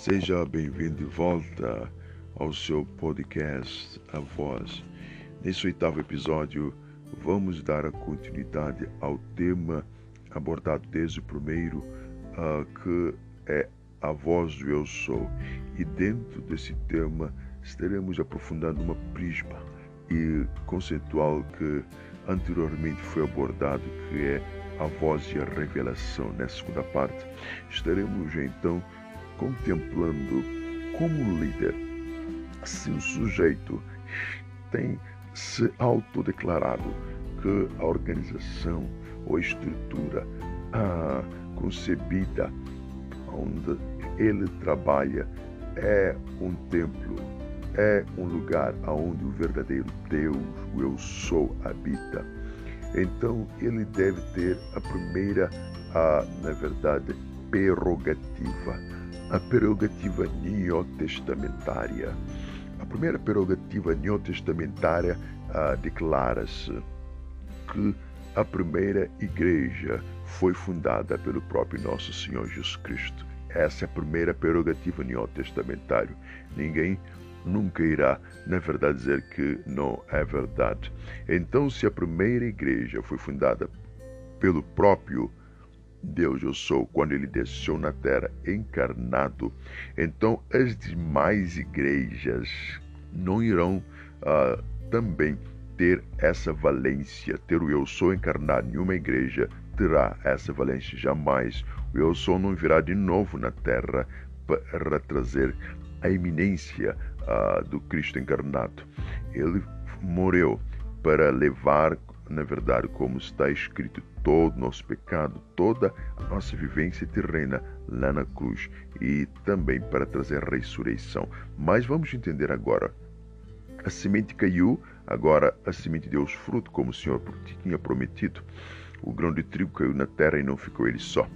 Seja bem-vindo de volta ao seu podcast A Voz. Nesse oitavo episódio, vamos dar a continuidade ao tema abordado desde o primeiro, uh, que é a voz do Eu Sou. E dentro desse tema, estaremos aprofundando uma prisma e conceitual que anteriormente foi abordado, que é a voz e a revelação. Nessa segunda parte, estaremos então contemplando como líder se o sujeito tem se autodeclarado que a organização ou estrutura ah, concebida onde ele trabalha é um templo, é um lugar onde o verdadeiro Deus, o Eu Sou, habita. Então ele deve ter a primeira, a, na verdade, prerrogativa, a prerrogativa neotestamentária. A primeira prerrogativa neotestamentária ah, declara-se que a primeira igreja foi fundada pelo próprio nosso Senhor Jesus Cristo. Essa é a primeira prerrogativa neotestamentária. Ninguém nunca irá, na verdade, dizer que não é verdade. Então, se a primeira igreja foi fundada pelo próprio Deus eu sou, quando ele desceu na terra encarnado, então as demais igrejas não irão uh, também ter essa valência, ter o eu sou encarnado. Nenhuma igreja terá essa valência jamais. O eu sou não virá de novo na terra para trazer a iminência uh, do Cristo encarnado. Ele morreu para levar, na verdade, como está escrito, todo nosso pecado, toda a nossa vivência terrena lá na cruz e também para trazer ressurreição. Mas vamos entender agora. A semente caiu, agora a semente deu os frutos, como o Senhor tinha prometido. O grão de trigo caiu na terra e não ficou ele só.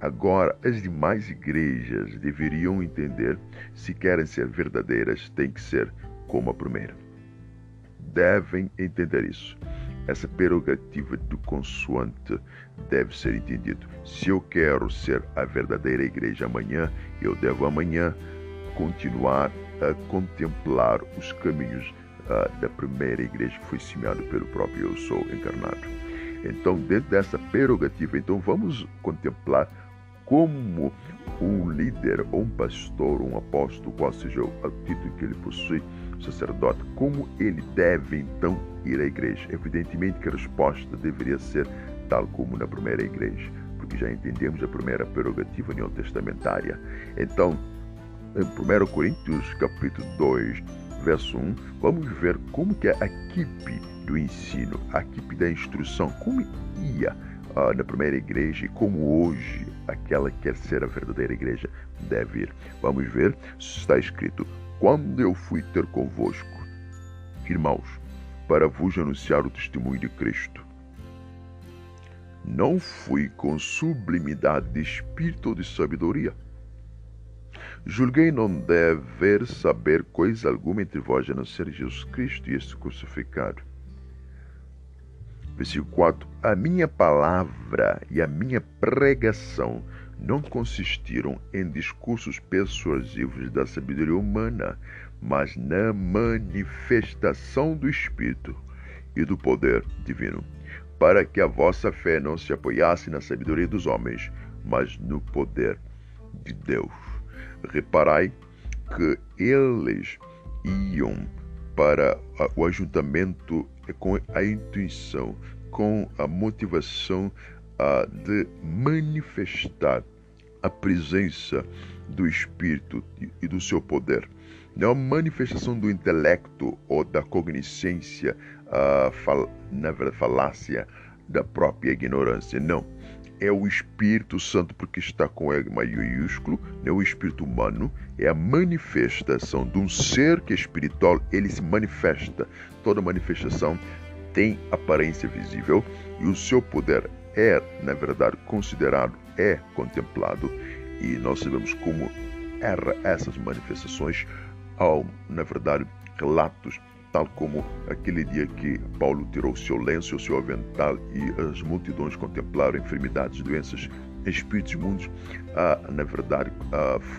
Agora, as demais igrejas deveriam entender, se querem ser verdadeiras, tem que ser como a primeira. Devem entender isso. Essa prerrogativa do consoante deve ser entendido. Se eu quero ser a verdadeira igreja amanhã, eu devo amanhã continuar a contemplar os caminhos uh, da primeira igreja que foi semeado pelo próprio Eu Sou encarnado. Então, dentro dessa prerrogativa, então vamos contemplar como um líder, um pastor, um apóstolo, qual seja o título que ele possui, sacerdote, como ele deve então ir à igreja? Evidentemente que a resposta deveria ser tal como na primeira igreja, porque já entendemos a primeira prerrogativa neotestamentária. Então, em 1 Coríntios capítulo 2, verso 1, vamos ver como que a equipe do ensino, a equipe da instrução, como ia uh, na primeira igreja e como hoje aquela que quer ser a verdadeira igreja deve ir. Vamos ver, está escrito: Quando eu fui ter convosco, irmãos, para vos anunciar o testemunho de Cristo, não fui com sublimidade de espírito ou de sabedoria. Julguei não dever saber coisa alguma entre vós a não ser Jesus Cristo e este crucificado. Versículo 4: A minha palavra e a minha pregação não consistiram em discursos persuasivos da sabedoria humana, mas na manifestação do Espírito e do poder divino, para que a vossa fé não se apoiasse na sabedoria dos homens, mas no poder de Deus. Reparai que eles iam para o ajuntamento com a intuição, com a motivação uh, de manifestar a presença do Espírito e do seu poder. Não é uma manifestação do intelecto ou da cognicência, uh, fal na falácia da própria ignorância. Não. É o Espírito Santo, porque está com E maiúsculo, não é o Espírito humano, é a manifestação de um ser que é espiritual, ele se manifesta. Toda manifestação tem aparência visível e o seu poder é, na verdade, considerado, é contemplado, e nós sabemos como era essas manifestações ao, na verdade, relatos tal como aquele dia que Paulo tirou o seu lenço, o seu avental e as multidões contemplaram enfermidades, doenças, espíritos imundos, a, na verdade,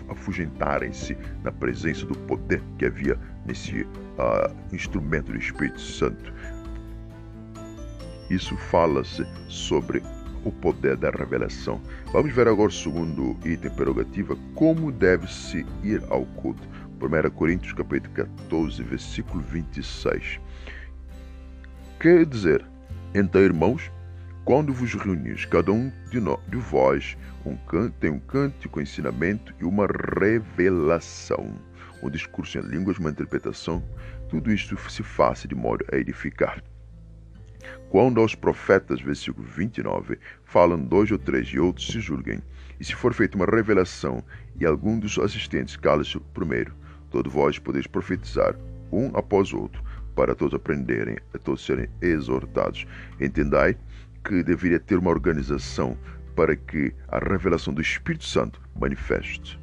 afugentarem-se na presença do poder que havia nesse a, instrumento do Espírito Santo. Isso fala-se sobre o poder da revelação. Vamos ver agora o segundo item prerrogativa, como deve-se ir ao culto. 1 Coríntios capítulo 14, versículo 26. Quer dizer, então, irmãos, quando vos reunis, cada um de, nós, de vós um canto, tem um cântico, um ensinamento e uma revelação. Um discurso em línguas, uma interpretação, tudo isto se faça de modo a edificar. Quando aos profetas, versículo 29, falam dois ou três e outros se julguem, e se for feita uma revelação e algum dos assistentes cala-se primeiro, todos vós podeis profetizar, um após outro, para todos aprenderem, a todos serem exortados. Entendai que deveria ter uma organização para que a revelação do Espírito Santo manifeste.